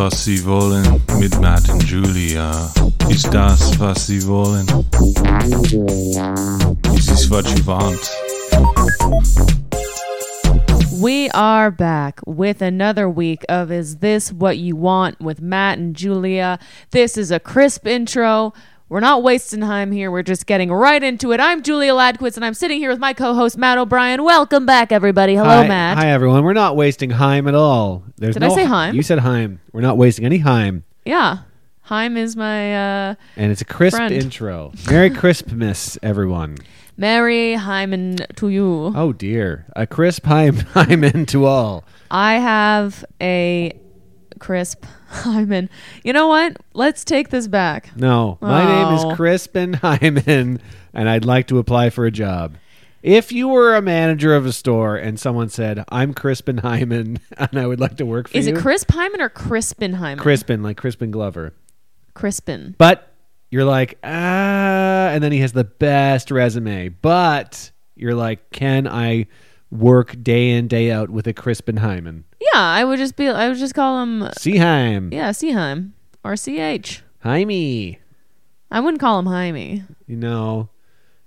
was Sie wollen mit Julia. Ist das, was Sie wollen? Is this what you want? We are back with another week of Is This What You Want with Matt and Julia. This is a crisp intro. We're not wasting time here. We're just getting right into it. I'm Julia Ladquist, and I'm sitting here with my co-host Matt O'Brien. Welcome back, everybody. Hello, hi, Matt. Hi, everyone. We're not wasting Heim at all. There's Did I no, say Heim? You said Heim. We're not wasting any Heim. Yeah, Heim is my uh, And it's a crisp Friend. intro. Merry Christmas, everyone. Merry Hymen to you. Oh, dear. A crisp Hymen to all. I have a crisp Hymen. You know what? Let's take this back. No, my name Oh. is Crispin Hyman, and I'd like to apply for a job. If you were a manager of a store and someone said, I'm Crispin Hyman, and I would like to work for Is you. Is it Crisp Hymen or Crispin Hymen? Crispin, like Crispin Glover. Crispin. But you're like, ah, and then he has the best resume. But you're like, can I work day in, day out with a Crispin Hyman? Yeah, I would just be. I would just call him. Seaheim. Yeah, Seaheim or Ch. Jaime. I wouldn't call him Jaime. You know,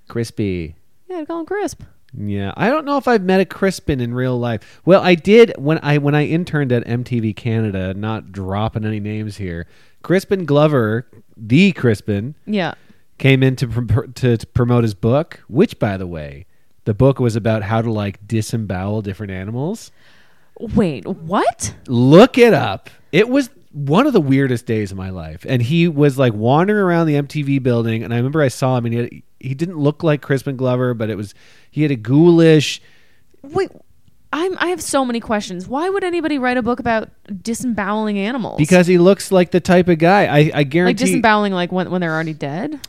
crispy. Yeah, I'd call him Crisp. Yeah, I don't know if I've met a Crispin in real life. Well, I did when I when I interned at MTV Canada. Not dropping any names here. Crispin Glover, the Crispin, Yeah. came in to pr- to, to promote his book. Which, by the way, the book was about how to like disembowel different animals. Wait, what? Look it up. It was one of the weirdest days of my life. And he was like wandering around the MTV building. And I remember I saw him and he, had, he didn't look like Crispin Glover, but it was, he had a ghoulish. Wait, I'm. I have so many questions. Why would anybody write a book about disemboweling animals? Because he looks like the type of guy. I, I like disemboweling, like when when they're already dead.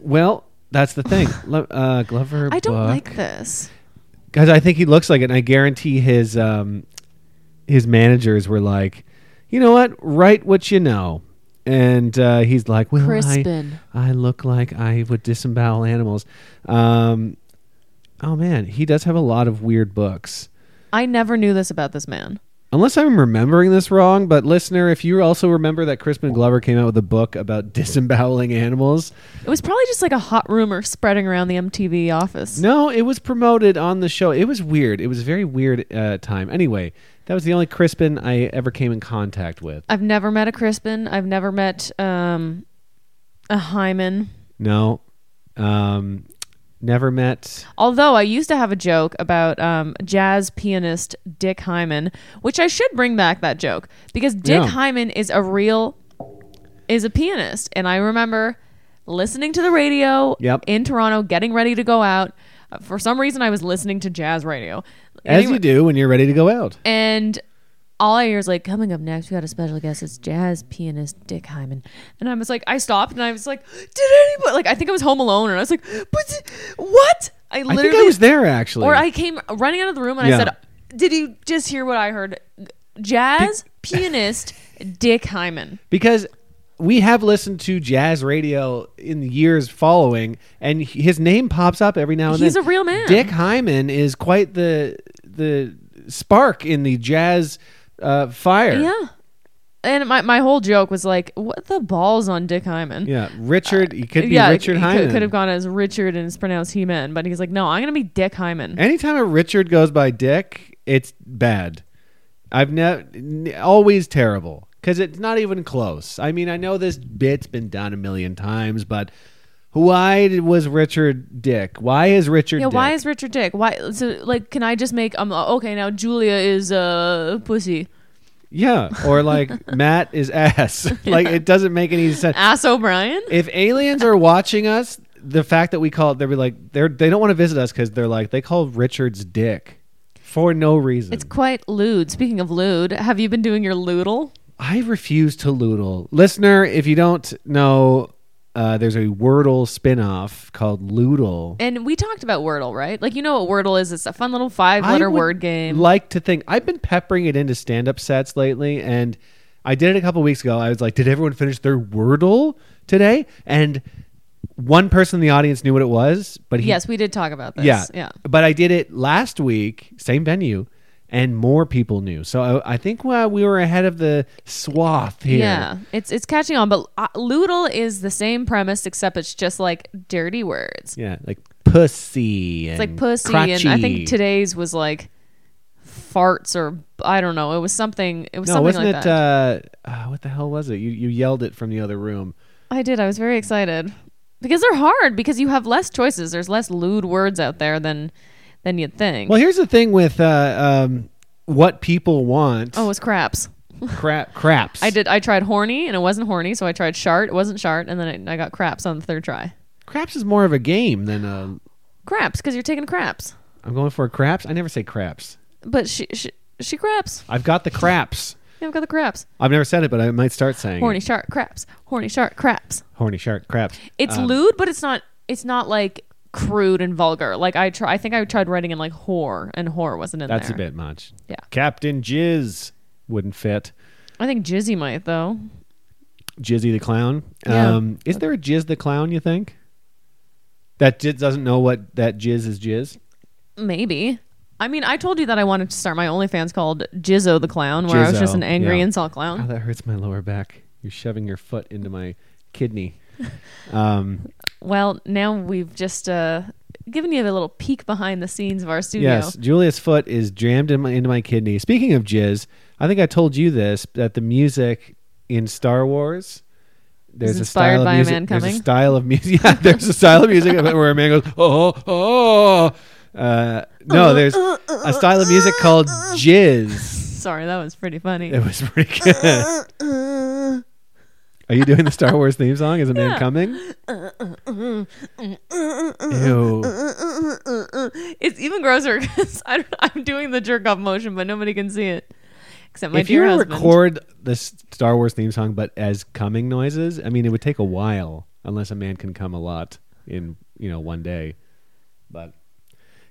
well, that's the thing. Uh, Glover. I don't like this. because I think he looks like it, and I guarantee his um, his managers were like, you know what, write what you know, and uh, he's like, well, I, Crispin. I look like I would disembowel animals. Um, oh man, he does have a lot of weird books. I never knew this about this man. Unless I'm remembering this wrong, but listener, if you also remember that Crispin Glover came out with a book about disemboweling animals, It was probably just like a hot rumor spreading around the MTV office. No, it was promoted on the show. It was weird. It was a very weird uh, time. Anyway, that was the only Crispin I ever came in contact with. I've never met a Crispin. I've never met um, a Hyman. No, um, never met. Although I used to have a joke about um, jazz pianist Dick Hyman, which I should bring back that joke because Dick Yeah. Hyman is a real is a pianist, and I remember listening to the radio Yep. in Toronto, getting ready to go out. Uh, For some reason, I was listening to jazz radio. As Anyway- you do when you're ready to go out. and all I hear is like, coming up next, we got a special guest. It's jazz pianist Dick Hyman. And I was like, I stopped and I was like, did anybody, like, I think I was home alone and I was like, but what? I I literally, think I was there actually. or I came running out of the room and Yeah. I said, did you just hear what I heard? Jazz pianist Dick Hyman. because we have listened to jazz radio in the years following, and his name pops up every now and He's then. a real man. Dick Hyman is quite the the spark in the jazz uh, fire. Yeah. And my, my whole joke was like, what the balls on Dick Hyman? Yeah, Richard. He could be yeah, Richard he Hyman. Could, could have gone as Richard and it's pronounced he man, but he's like, no, I'm gonna be Dick Hyman. Anytime a Richard goes by Dick, it's bad. I've never always terrible because it's not even close. I mean, I know this bit's been done a million times, but why was Richard Dick? Why is Richard? Yeah, Dick? why is Richard Dick? Why? So, like, can I just make um? Okay, now Julia is uh pussy. yeah, or like Matt is ass. like it doesn't make any sense. Ass O'Brien. If aliens are watching us, the fact that we call it, they're like they're they don't want to visit us because they're like they call Richard's Dick for no reason. It's quite lewd. Speaking of lewd, have you been doing your loodle? I refuse to Loodle. Listener, if you don't know, uh, there's a Wordle spin-off called Loodle. And we talked about Wordle, right? Like, you know what Wordle is? It's a fun little five-letter word game. Like to think I've been peppering it into stand-up sets lately, and I did it a couple weeks ago. I was like, "Did everyone finish their Wordle today?" And one person in the audience knew what it was, but he yes, we did talk about this. yeah yeah. But I did it last week, same venue, and more people knew. So I, I think uh, we were ahead of the swath here. Yeah, it's it's catching on, but uh, Loodle is the same premise except it's just like dirty words. Yeah, like pussy. It's like pussy, and I think today's was like farts or I don't know. It was something. It was No, something wasn't like it? that. Uh, uh, what the hell was it? You you yelled it from the other room. I did. I was very excited because they're hard because you have less choices. There's less lewd words out there than than you'd think. Well, here's the thing with uh, um, what people want. oh, it was craps. crap, craps. I did. I tried horny and it wasn't horny, so I tried shart. It wasn't shart, and then I, I got craps on the third try. Craps is more of a game than a. Craps because you're taking craps. I'm going for craps. I never say craps. But she she she craps. I've got the craps. Yeah, I've got the craps. I've never said it, but I might start saying Horny it. shark craps. Horny shark craps. Horny shark craps. It's Um, lewd, but it's not. It's not like crude and vulgar. Like I try. I think I tried writing in like whore, and whore wasn't in That's there. a bit much. Yeah. Captain Jizz wouldn't fit. I think Jizzy might though. Jizzy the clown. Yeah. Um, is there a Jizz the clown? You think? That Jizz doesn't know what that Jizz is. Jizz. Maybe. I mean, I told you that I wanted to start my OnlyFans called Jizzo the Clown, where I was just an angry yeah. insult clown. Oh, that hurts my lower back. You're shoving your foot into my kidney. Um, Well, now we've just uh, given you a little peek behind the scenes of our studio. yes, Julia's foot is jammed in my, into my kidney. Speaking of jizz, I think I told you this that the music in Star Wars. There's a inspired style by a of music. man there's coming? a style of music. Yeah, there's a style of music where a man goes, oh, oh. Uh, no, there's a style of music called jizz. Sorry, that was pretty funny. It was pretty good. Are you doing the Star Wars theme song? Is a man coming? Ew. It's even grosser because I'm doing the jerk off motion, but nobody can see it except my if dear to husband. record the Star Wars theme song, but as coming noises, I mean, it would take a while unless a man can come a lot in you know one day. But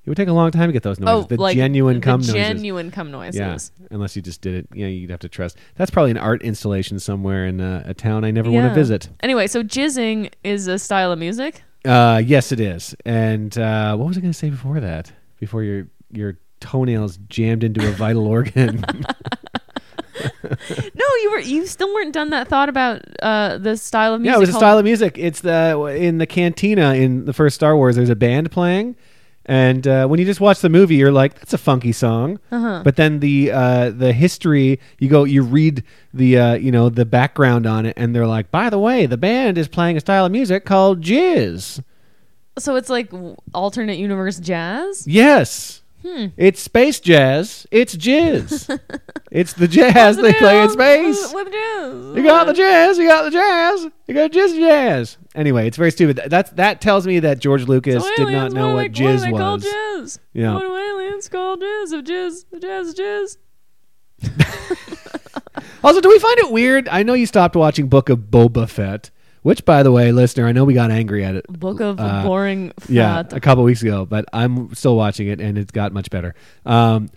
it would take a long time to get those noises. oh, the like genuine the come noises. genuine cum noises. Yeah, unless you just did it. Yeah, you'd have to trust. That's probably an art installation somewhere in uh, a town I never want to visit. Anyway, so jizzing is a style of music. Uh, yes, it is. And uh, what was I going to say before that? Before your your toenails jammed into a vital organ. No, you were you still weren't done that thought about uh the style of music. yeah, it was a style of music. It's the in the cantina in the first Star Wars. There's a band playing, and uh, when you just watch the movie, you're like, "That's a funky song." Uh-huh. But then the uh, the history, you go, you read the uh, you know the background on it, and they're like, "By the way, the band is playing a style of music called jizz." So it's like alternate universe jazz. Yes. Hmm. It's space jazz. It's jizz. it's the jazz they play in space. with, jazz. You got the jazz. You got the jazz. You got jizz jazz. Anyway, it's very stupid. That's that tells me that George Lucas So did not aliens, know what, what do they, what do jizz they call was. jizz? Yeah. What do aliens call jizz? If jizz, if jazz jizz. Also, do we find it weird? I know you stopped watching Book of Boba Fett, which, by the way, listener, I know we got angry at it. Book of Uh, boring Yeah, fat. a couple weeks ago, but I'm still watching it, and it's got much better. Um,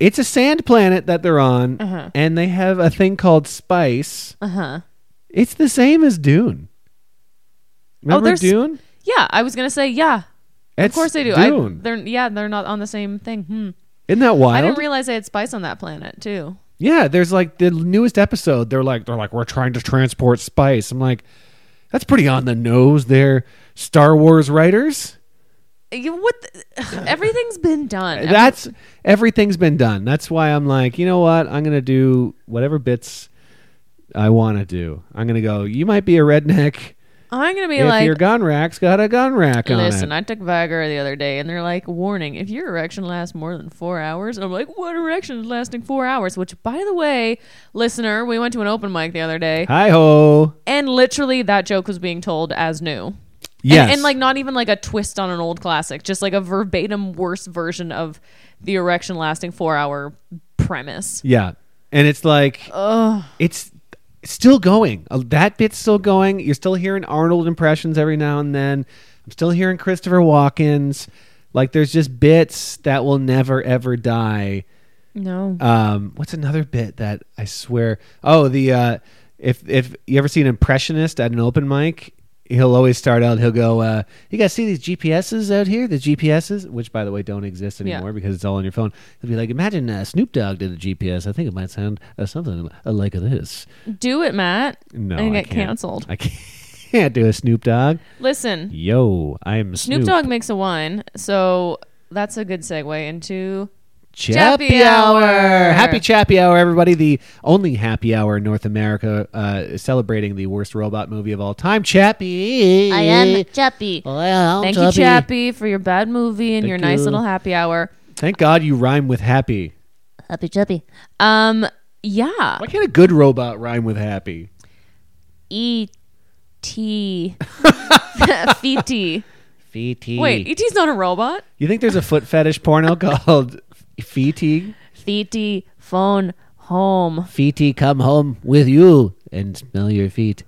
it's a sand planet that they're on, Uh-huh. and they have a thing called spice. Uh huh. It's the same as Dune. Remember there's- Dune? Yeah, I was gonna say yeah. It's of course they do. I, Dune. they're yeah, they're not on the same thing. Hmm. Isn't that wild? I didn't realize they had spice on that planet too. Yeah, there's like the newest episode. They're like, they're like, we're trying to transport spice. I'm like, that's pretty on the nose. They're Star Wars writers. You, what? The, everything's been done. That's everything's been done. That's why I'm like, you know what? I'm gonna do whatever bits I want to do. I'm gonna go. You might be a redneck I'm gonna be if like, your gun rack's got a gun rack Listen, on it. Listen, I took Viagra the other day, and they're like, "Warning: If your erection lasts more than four hours," and I'm like, "What erection is lasting four hours?" Which, by the way, listener, we went to an open mic the other day, Hi ho. and literally that joke was being told as new. Yes. and, and like not even like a twist on an old classic, just like a verbatim worse version of the erection lasting four hour premise. Yeah, and it's like it's still going. Uh, That bit's still going. You're still hearing Arnold impressions every now and then. I'm still hearing Christopher Walken's. Like there's just bits that will never ever die. No, Um, what's another bit that I swear? Oh, the uh, if if you ever see an impressionist at an open mic, he'll always start out. He'll go, uh, "You guys see these GPSs out here? The GPSs, which by the way don't exist Yeah. anymore because it's all on your phone." He'll be like, "Imagine uh, Snoop Dogg did a GPS. I think it might sound uh, something like this." Do it, Matt. No, and I get can't. canceled. I can't do a Snoop Dogg. Listen, Yo, I'm Snoop, Snoop Dogg makes a wine, so that's a good segue into Chappy, Chappy hour. Hour. Happy Chappy Hour, everybody. The only happy hour in North America uh, celebrating the worst robot movie of all time, Chappy. I am Chappy. Well, Thank you, Chappy, for your bad movie and Thank your nice you. little happy hour. Thank God you rhyme with happy. Happy Chappy. Um, yeah, Why can't a good robot rhyme with happy? E T Feety. Feety. Wait, E.T.'s not a robot. You think there's a foot fetish porno called Feety? Feety phone home. Feety, come home with you and smell your feet.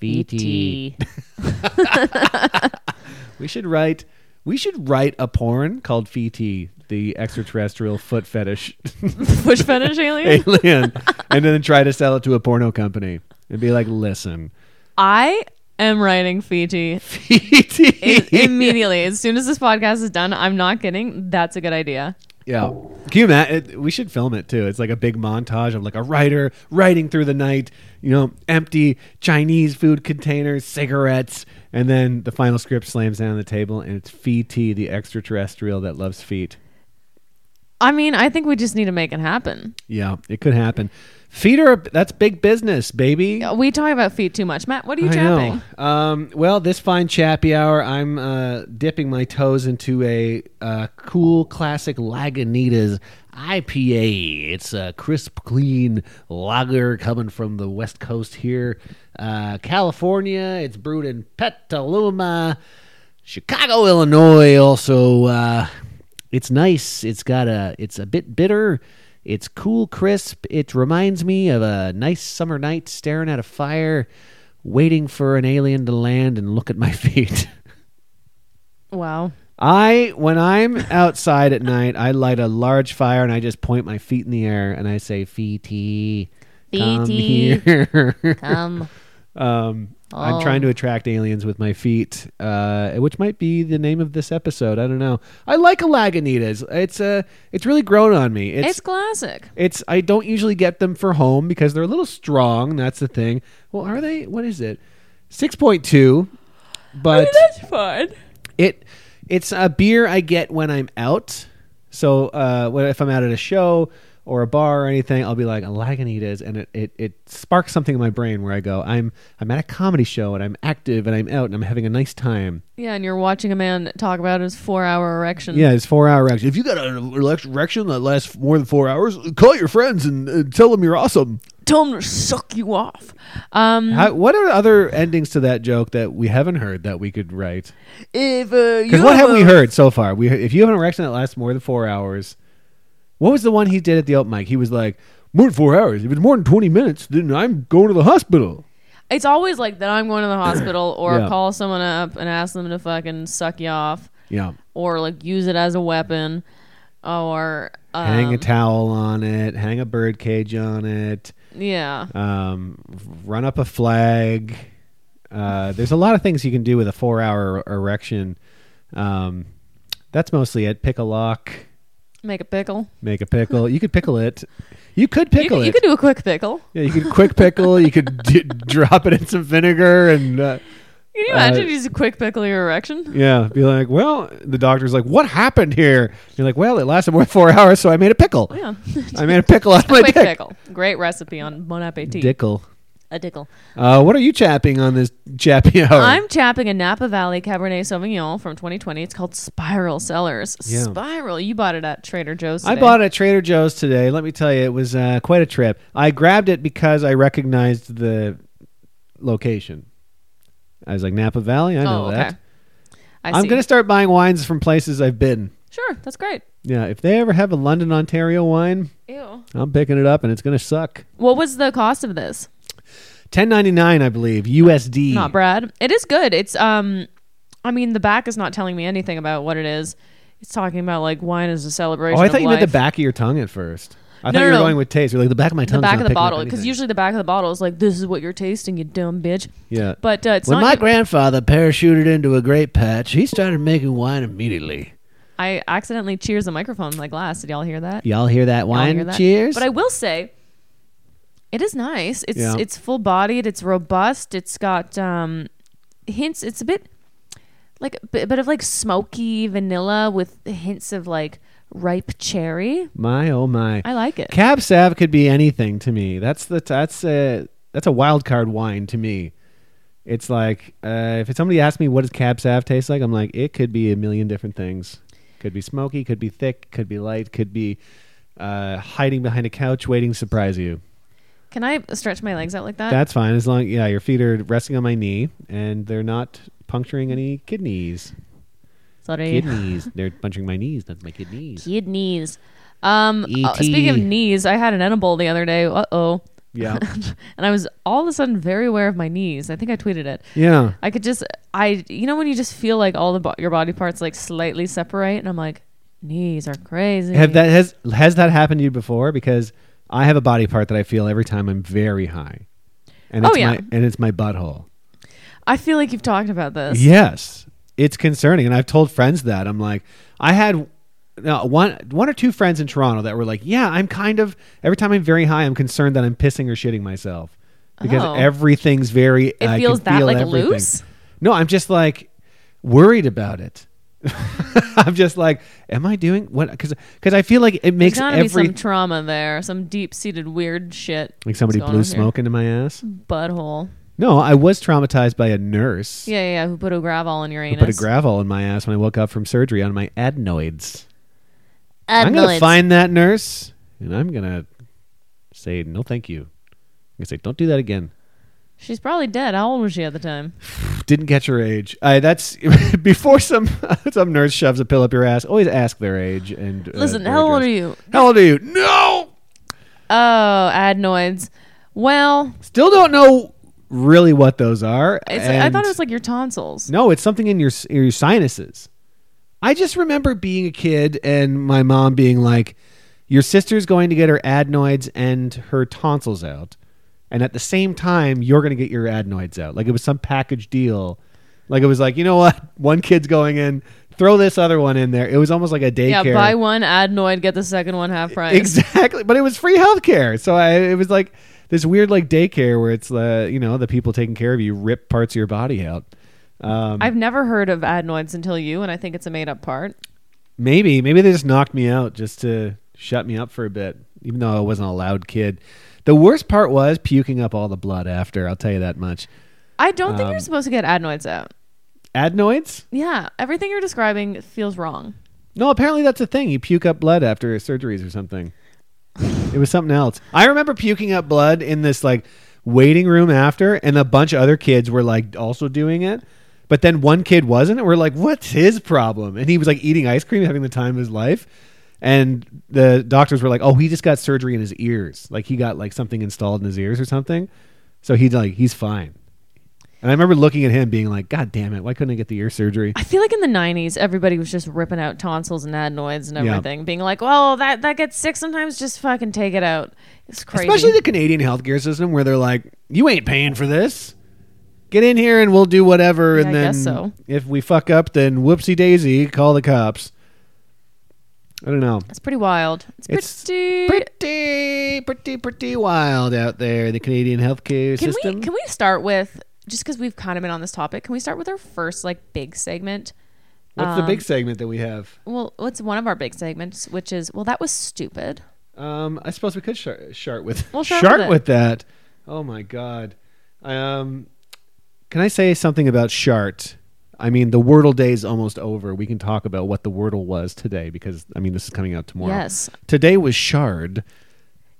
Feety. We should write. We should write a porn called Feety, the extraterrestrial foot fetish Push fetish alien. alien, and then try to sell it to a porno company and be like, "Listen, I am writing Feety Feety." I- immediately. As soon as this podcast is done, I'm not kidding. That's a good idea. Yeah. Can you imagine? We should film it too. It's like a big montage of like a writer writing through the night, you know, empty Chinese food containers, cigarettes, and then the final script slams down on the table and it's Feety, the extraterrestrial that loves feet. I mean, I think we just need to make it happen. Yeah, it could happen. Feet are that's big business, baby. We talk about feet too much. Matt, what are you I chapping? know. Um, well, this fine chappy hour, I'm uh, dipping my toes into a uh, cool classic Lagunitas IPA. It's a crisp, clean lager coming from the west coast here, uh, California. It's brewed in Petaluma, Chicago, Illinois. Also, uh, it's nice. It's got a. It's a bit bitter. It's cool, crisp. It reminds me of a nice summer night staring at a fire, waiting for an alien to land and look at my feet. Wow. I, when I'm outside at night, I light a large fire and I just point my feet in the air and I say, "Feety, come here." Come. Um, I'm Oh. trying to attract aliens with my feet, uh, which might be the name of this episode. I don't know. I like a Lagunitas. It's uh, it's really grown on me. It's, It's classic. it's I don't usually get them for home because they're a little strong. That's the thing. Well, are they? What is it? Six point two, but that's fine. it it's a beer I get when I'm out. So uh, if I'm out at a show or a bar or anything, I'll be like a Lagunitas, and it, it it sparks something in my brain where I go, I'm I'm at a comedy show and I'm active and I'm out and I'm having a nice time. Yeah, and you're watching a man talk about his four hour erection. Yeah, his four hour erection. If you got an erection that lasts more than four hours, call your friends and uh, tell them you're awesome. Tell them to suck you off. Um, How, what are other endings to that joke that we haven't heard that we could write? if uh, Because what have we heard so far? We if you have an erection that lasts more than four hours, what was the one he did at the open mic? He was like, more than four hours. If it's more than twenty minutes, then I'm going to the hospital. It's always like that. I'm going to the hospital, or Yeah. call someone up and ask them to fucking suck you off, Yeah, or like use it as a weapon, or um, hang a towel on it, hang a bird cage on it, yeah. um, run up a flag. Uh, there's a lot of things you can do with a four hour erection. Um, that's mostly it. Pick a lock, Make a pickle. make a pickle. You could pickle it. You could You pickle could, it. you could do a quick pickle. Yeah, you could quick pickle. You could d- drop it in some vinegar and uh, Can you Uh, imagine you just quick pickle your erection? yeah, be like, well, the doctor's like, what happened here? You're like, well, it lasted more than four hours, so I made a pickle. Yeah, I made a pickle out of my quick dick. pickle. Great recipe on Bon Appetit. Dickle. A dickle. Uh, what are you chapping on this chappy hour? I'm chapping a Napa Valley Cabernet Sauvignon from 2020. It's called Spiral Cellars. Yeah. Spiral. You bought it at Trader Joe's. I bought it at Trader Joe's today. Let me tell you, it was uh, quite a trip. I grabbed it because I recognized the location. I was like, Napa Valley? I know Oh, okay. that. I I'm going to start buying wines from places I've been. Sure, that's great. Yeah, if they ever have a London, Ontario wine, Ew. I'm picking it up and it's going to suck. What was the cost of this? 10.99, I believe, USD. Not Brad. It is good. It's um, I mean the back is not telling me anything about what it is. It's talking about like wine is a celebration. Oh, I thought you meant the back of your tongue at first. I No, thought you no, were no. going with taste. You're like the back of my tongue. the back of the bottle because usually the back of the bottle is like this is what you're tasting, you dumb bitch. yeah. But uh, it's when not. my grandfather parachuted into a grape patch, he started making wine immediately. I accidentally cheers the microphone in my glass. Did y'all hear that? Y'all hear that wine? hear that? Cheers. But I will say, it is nice. It's Yeah. it's full bodied. It's robust. It's got um, hints. It's a bit like a bit, of like smoky vanilla with hints of like ripe cherry. my oh my. I like it. Cab Sav could be anything to me. That's the that's a that's a wild card wine to me. It's like uh, if somebody asks me what does Cab Sav taste like, I'm like it could be a million different things. Could be smoky, could be thick, could be light, could be uh, hiding behind a couch waiting to surprise you. Can I stretch my legs out like that? That's fine as long yeah your feet are resting on my knee and they're not puncturing any kidneys. Sorry. Kidneys. they're puncturing my knees, not my kidneys. Kidneys. Um, uh, speaking of knees, I had an edible the other day. Uh oh. Yeah. and I was all of a sudden very aware of my knees. I think I tweeted it. yeah. I could just, I, you know, when you just feel like all the bo- your body parts like slightly separate, and I'm like, knees are crazy. Have that has has that happened to you before? Because I have a body part that I feel every time I'm very high, and Oh, it's yeah. my and it's my butthole. I feel like you've talked about this. Yes, it's concerning, and I've told friends that I'm like, I had no, one one or two friends in Toronto that were like, yeah, I'm kind of every time I'm very high, I'm concerned that I'm pissing or shitting myself because Oh. everything's very. It I feels that feel like everything. loose. No, I'm just like worried about it. I'm just like, am I doing what? Because I feel like it There's makes gotta be every some trauma there, some deep seated weird shit. like somebody blew on here? smoke into my ass. Butthole. No, I was traumatized by a nurse Yeah, yeah, yeah. Who put a gravel in your who anus? put a gravel in my ass when I woke up from surgery on my adenoids. I'm gonna Adenoids. find that nurse and I'm gonna say no, thank you. I'm gonna say don't do that again. She's probably dead. How old was she at the time? Didn't catch her age. I that's before some some nurse shoves a pill up your ass. Always ask their age and uh, Listen, how old are you? How old are you? No, Oh, adenoids. Well, still don't know really what those are. it's, I thought it was like your tonsils. No, it's something in your your sinuses. I just remember being a kid and my mom being like, "Your sister's going to get her adenoids and her tonsils out, and at the same time, you're going to get your adenoids out." Like it was some package deal. Like it was like, you know what? One kid's going in, throw this other one in there. It was almost like a daycare. Yeah, buy one adenoid, get the second one half price. Exactly, but it was free healthcare. So I, it was like this weird like daycare where it's uh, you know the people taking care of you rip parts of your body out. Um, I've never heard of adenoids until you, and I think it's a made up part. Maybe, maybe they just knocked me out just to shut me up for a bit, even though I wasn't a loud kid. The worst part was puking up all the blood after. I'll tell you that much. I don't think Um, you're supposed to get adenoids out. Adenoids? Yeah, everything you're describing feels wrong. No, apparently that's a thing. You puke up blood after surgeries or something. it was something else. I remember puking up blood in this like waiting room after, and a bunch of other kids were like also doing it. But then one kid wasn't, and we're like, "What's his problem?" And he was like eating ice cream, having the time of his life. And the doctors were like, "Oh, he just got surgery in his ears. Like he got like something installed in his ears or something. So he's like, he's fine." And I remember looking at him, being like, "God damn it! Why couldn't I get the ear surgery?" I feel like in the 90s, everybody was just ripping out tonsils and adenoids and Yeah. everything, being like, well, that, that gets sick sometimes, just fucking take it out. It's crazy. Especially the Canadian healthcare system where they're like, you ain't paying for this. Get in here and we'll do whatever. Yeah, and then so. if we fuck up, then whoopsie daisy, call the cops. I don't know. it's pretty wild. It's It's pretty. Pretty, pretty, pretty wild out there, the Canadian healthcare can system. we can we start with just because we've kind of been on this topic? Can we start with our first like big segment? What's the um, big segment that we have? Well, what's one of our big segments, which is well, that was stupid. Um, I suppose we could shart, shart with We'll with with that. Oh my god. Um, can I say something about shart? I mean, the Wordle day is almost over. We can talk about what the Wordle was today because I mean, this is coming out tomorrow. Yes, Today was shard.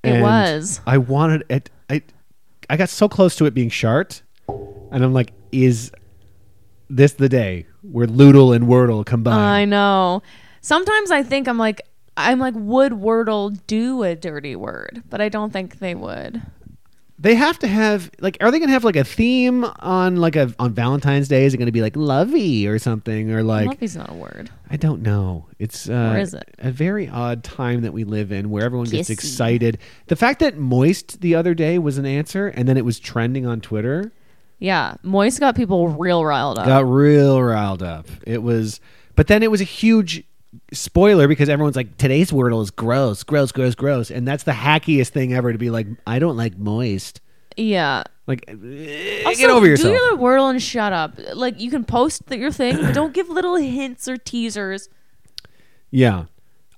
It was. I wanted it. I I got so close to it being shart, and I'm like, is this the day where Loodle and Wordle combine? I know. Sometimes I think I'm like I'm like would Wordle do a dirty word, but I don't think they would. They have to have like are they going to have like a theme on like a on Valentine's Day is it going to be like lovey or something or like Lovey's not a word. I don't know. It's uh, Or is it? a very odd time that we live in where everyone gets Kissy. excited. The fact that moist the other day was an answer and then it was trending on Twitter Yeah, moist got people real riled up. got real riled up. It was, but then it was a huge spoiler because everyone's like, today's Wordle is gross, gross, gross, gross, and that's the hackiest thing ever to be like, I don't like moist. yeah. Like, eh, Also, get over yourself. Do your Wordle and shut up. Like you can post th- your thing, but don't give little hints or teasers. Yeah.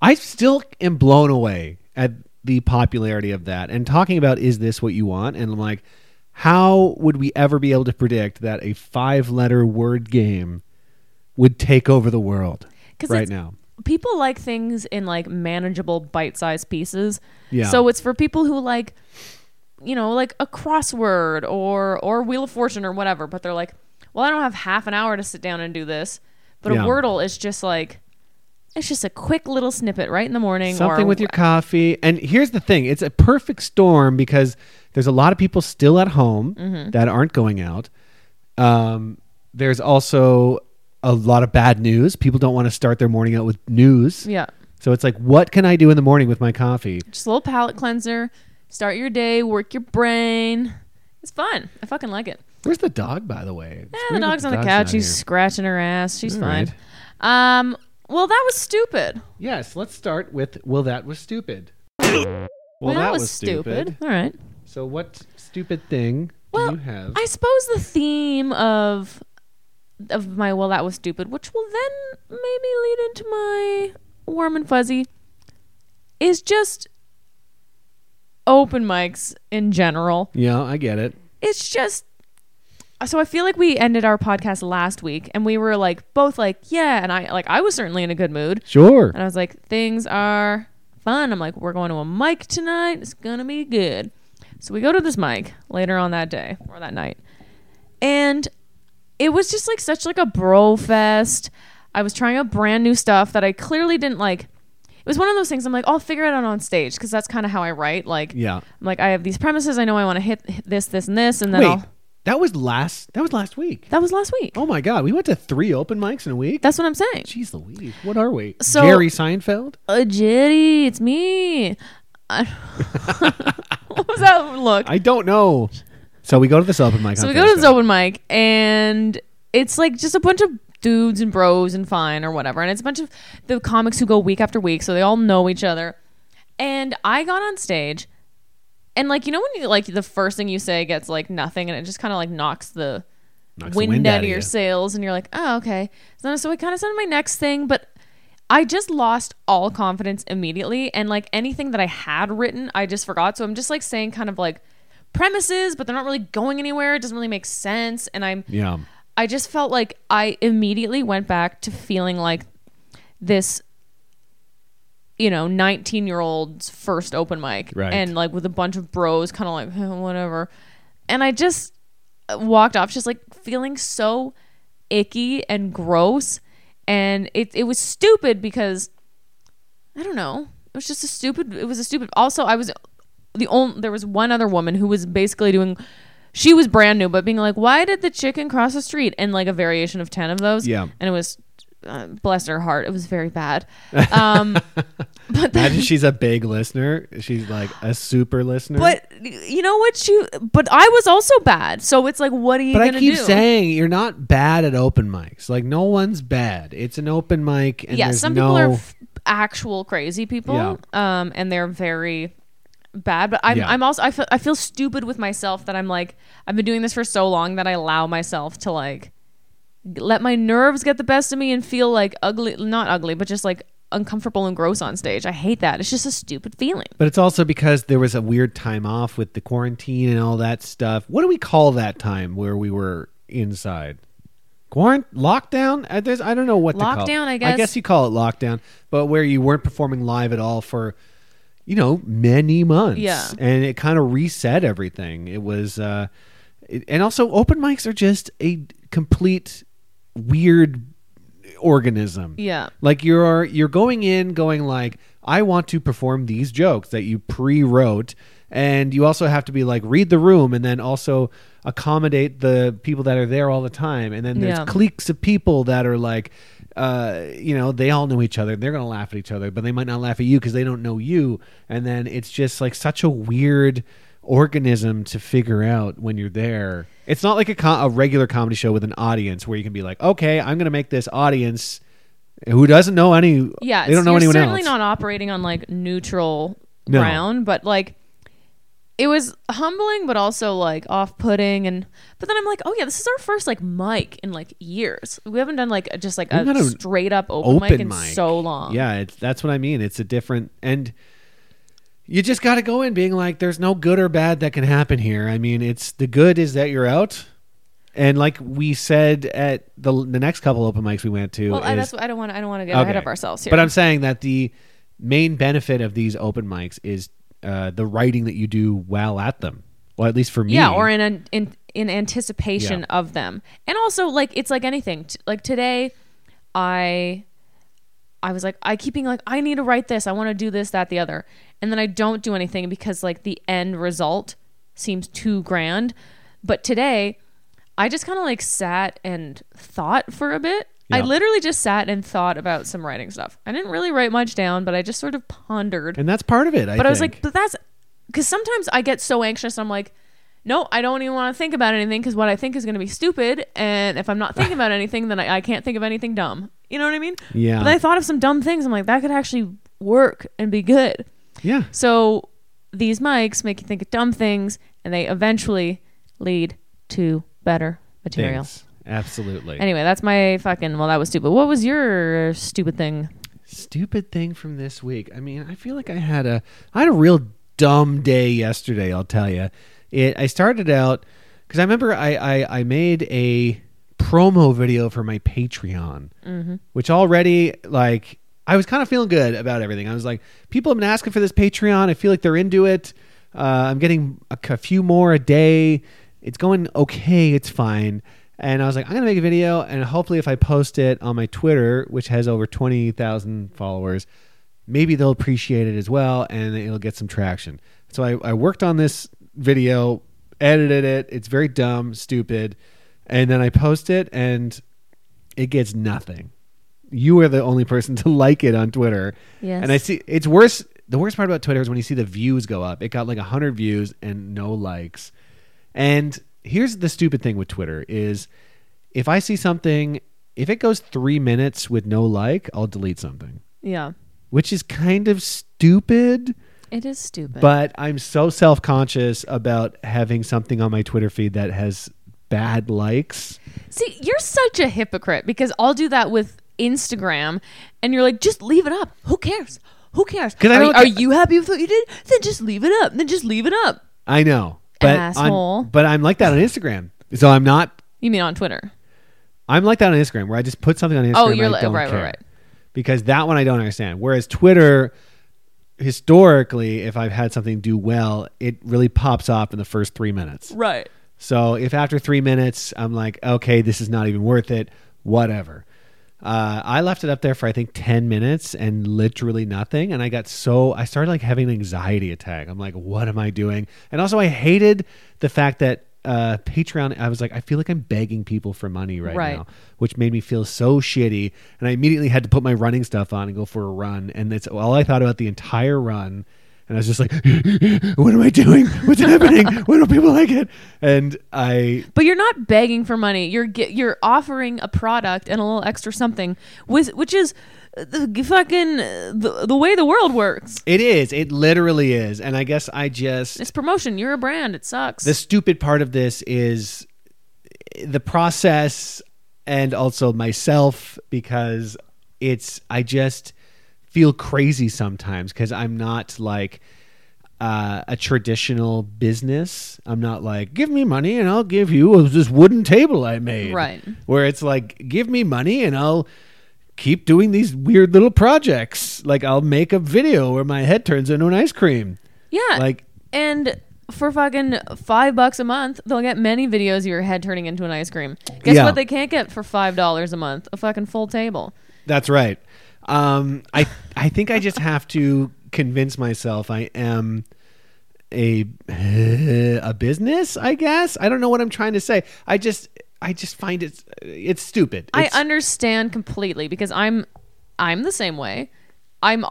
I still am blown away at the popularity of that and talking about is this what you want? And I'm like, how would we ever be able to predict that a five letter word game would take over the world right now? People like things in like manageable bite-sized pieces. Yeah. So it's for people who like, you know, like a crossword or or Wheel of Fortune or whatever. But they're like, well, I don't have half an hour to sit down and do this. But Yeah. a Wordle is just like, it's just a quick little snippet right in the morning. Something or, with your coffee. And here's the thing it's a perfect storm because there's a lot of people still at home Mm-hmm. that aren't going out. Um, there's also a lot of bad news. People don't want to start their morning out with news. Yeah. So it's like, what can I do in the morning with my coffee? Just a little palate cleanser. Start your day, work your brain. It's fun. I fucking like it. Where's the dog, by the way? It's Yeah, the that dog's on the dog's couch. She's here. scratching her ass. She's All fine. right. Um, well, that was stupid. Yes, let's start with Well, that was stupid. Well, that, was, stupid. All right. So, what stupid thing Well, do you have? I suppose the theme of of my well, that was stupid, which will then maybe lead into my warm and fuzzy, is just open mics in general. yeah, I get it. it's just so I feel like we ended our podcast last week and we were like both like yeah and I like I was certainly in a good mood Sure. and I was like things are fun I'm like we're going to a mic tonight it's gonna be good so we go to this mic later on that day or that night and it was just like such like a bro fest I was trying out brand new stuff that I clearly didn't like it was one of those things I'm like I'll figure it out on stage because that's kind of how I write like Yeah. I'm like, I have these premises. I know I want to hit, hit this, this, and this, and then Wait, I'll. that was last. That was last week. That was last week. Oh my god, we went to three open mics in a week. That's what I'm saying. Jeez Louise, what are we? So- Jerry Seinfeld? Uh, Jitty, it's me. I, what was that look? I don't know. So we go to this open mic. so on we go to this Thursday. open mic, and it's like just a bunch of dudes and bros and fine or whatever, and it's a bunch of the comics who go week after week, so they all know each other. And I got on stage, and like you know when you like the first thing you say gets like nothing, and it just kind of like knocks the Knocks the wind, out of your sails and you're like oh okay so, so i kind of said my next thing but i just lost all confidence immediately and like anything that i had written i just forgot so i'm just like saying kind of like premises but they're not really going anywhere. It doesn't really make sense. And i'm Yeah. i just felt like i immediately went back to feeling like this you know 19 year old's first open mic Right. and like with a bunch of bros kind of like "Eh, whatever. And i just walked off just like feeling so icky and gross. And it, it was stupid because i don't know. It was just a stupid it was a stupid also i was the only there was one other woman who was basically doing she was brand new but being like why did the chicken cross the street and like a variation of 10 of those Yeah. and it was uh, bless her heart it was very bad um but then, Imagine she's a big listener. She's like a super listener. but you know what you but i was also bad so it's like what are you But I keep do saying you're not bad at open mics. Like no one's bad. It's an open mic, and yeah some no. people are f- actual crazy people Yeah. um and they're very bad but i'm, Yeah. I'm also I feel, I feel stupid with myself that i'm like i've been doing this for so long that i allow myself to like let my nerves get the best of me and feel like ugly not ugly but just like uncomfortable and gross on stage i hate that it's just a stupid feeling But it's also because there was a weird time off with the quarantine and all that stuff. What do we call that time where we were inside? Quarant lockdown? There's, I don't know what to call it. Lockdown, I guess I guess you call it lockdown, but where you weren't performing live at all for, you know, many months. Yeah. and it kind of reset everything. It was, uh, it, and also open mics are just a complete weird organism. yeah Like you're you're going in going like I want to perform these jokes that you pre-wrote and you also have to be like read the room and then also accommodate the people that are there all the time and then there's Yeah. cliques of people that are like uh, you know they all know each other. They're gonna laugh at each other but they might not laugh at you because they don't know you. And then it's just like such a weird organism to figure out when you're there. It's not like a, co- a regular comedy show with an audience where you can be like okay i'm gonna make this audience who doesn't know any Yeah, they don't know you're anyone certainly else. not operating on like neutral No. ground, but like it was humbling, but also like off-putting. And but then I'm like, oh yeah, this is our first like mic in like years. We haven't done like just like a a straight up open, mic open in mic. so long. Yeah, that's what I mean. It's a different and you just got to go in being like there's no good or bad that can happen here. I mean, it's the good is that you're out. And like we said at the the next couple open mics we went to Well, I, is- that's what I don't want. I don't want to get ahead of ourselves here. But I'm saying that the main benefit of these open mics is uh, the writing that you do while at them. Well, at least for me. yeah, or in an, in in anticipation Yeah. of them, and also like it's like anything. T- like today, I I was like, I keep being like, I need to write this. I want to do this, that, the other, and then I don't do anything because like the end result seems too grand. But today, I just kind of like sat and thought for a bit. I literally just sat and thought about some writing stuff. I didn't really write much down, but I just sort of pondered. and that's part of it. I But I was think. like, but that's because sometimes I get so anxious. I'm like, no, I don't even want to think about anything because what I think is going to be stupid. And if I'm not thinking about anything, then I, I can't think of anything dumb. You know what I mean? Yeah. But I thought of some dumb things. I'm like, that could actually work and be good. yeah. So these mics make you think of dumb things, and they eventually lead to better material. Things. Absolutely. Anyway, that's my fucking. Well, that was stupid. What was your stupid thing? stupid thing from this week. I mean, I feel like I had a I had a real dumb day yesterday. I'll tell you. It. I started out because I remember I, I I made a promo video for my Patreon, which already like I was kind of feeling good about everything. I was like, people have been asking for this Patreon. I feel like they're into it. Uh, I'm getting a, a few more a day. It's going okay. It's fine. And I was like, I'm gonna make a video, and hopefully, if I post it on my Twitter, which has over twenty thousand followers, maybe they'll appreciate it as well, and it'll get some traction. So I, I worked on this video, edited it. It's very dumb, stupid, and then I post it, and it gets nothing. You are the only person to like it on Twitter, Yes. and I see it's worse. The worst part about Twitter is when you see the views go up. It got like hundred views and no likes. And here's the stupid thing with Twitter is if I see something, if it goes three minutes with no like, I'll delete something, Yeah, which is kind of stupid. it is stupid. But I'm so self conscious about having something on my Twitter feed that has bad likes. See, you're such a hypocrite because I'll do that with Instagram, and you're like, just leave it up. Who cares? Who cares? I are, don't are you happy with what you did? Then just leave it up. Then just leave it up. I know, but Asshole. I'm, but I'm like that on Instagram. So I'm not. You mean on Twitter? I'm like that on Instagram where I just put something on oh, Instagram. Oh, you're I like- don't right, right, right. Because that one I don't understand. Whereas Twitter, historically, if I've had something do well, it really pops off in the first three minutes. Right. So if after three minutes I'm like, okay, this is not even worth it, whatever. Uh, I left it up there for I think ten minutes and literally nothing, and I got so I started like having an anxiety attack. I'm like, what am I doing? And also, I hated the fact that uh, Patreon. I was like, I feel like I'm begging people for money right, Right. now, which made me feel so shitty. And I immediately had to put my running stuff on and go for a run, and that's all I thought about the entire run. And I was just like, what am I doing? What's happening? Why don't people like it? And I But you're not begging for money. You're you're offering a product and a little extra something, with which is the fucking the, the way the world works. It is. It literally is. And I guess I just It's promotion. You're a brand. It sucks. the stupid part of this is the process and also myself because it's I just feel crazy sometimes because I'm not like uh, a traditional business. I'm not like give me money and I'll give you this wooden table I made. Right. Where it's like give me money and I'll keep doing these weird little projects. Like I'll make a video where my head turns into an ice cream. yeah. Like and for fucking five bucks a month, they'll get many videos of your head turning into an ice cream. Guess Yeah. what? They can't get for five dollars a month. A fucking full table. That's right. Um, I I think I just have to convince myself I am a a business. I guess I don't know what I'm trying to say. I just I just find it it's stupid. I understand completely because I'm I'm the same way. I'm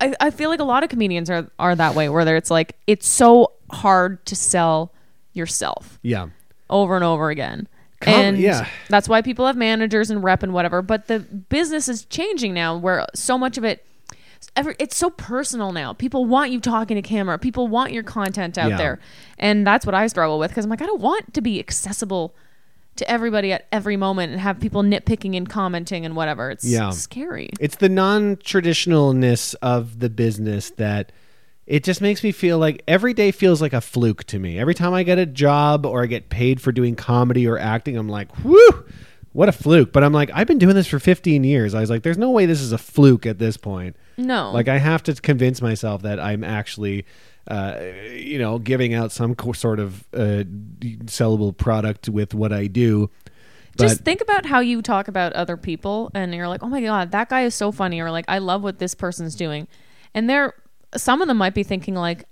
I, I feel like a lot of comedians are are that way where it's like it's so hard to sell yourself yeah. over and over again. Com- and yeah. that's why people have managers and rep and whatever. But the business is changing now where so much of it every, it's so personal now. People want you talking to camera. People want your content out Yeah. there. And that's what I struggle with because I'm like, I don't want to be accessible to everybody at every moment and have people nitpicking and commenting and whatever. It's Yeah. scary. It's the non-traditionalness of the business that it just makes me feel like every day feels like a fluke to me. Every time I get a job or I get paid for doing comedy or acting, I'm like, whew, what a fluke. But I'm like, I've been doing this for 15 years. I was like, there's no way this is a fluke at this point. No. Like I have to convince myself that I'm actually, uh, you know, giving out some co- sort of uh, sellable product with what I do. But just think about how you talk about other people and you're like, oh my God, that guy is so funny. Or like, I love what this person's doing. And they're, some of them might be thinking like,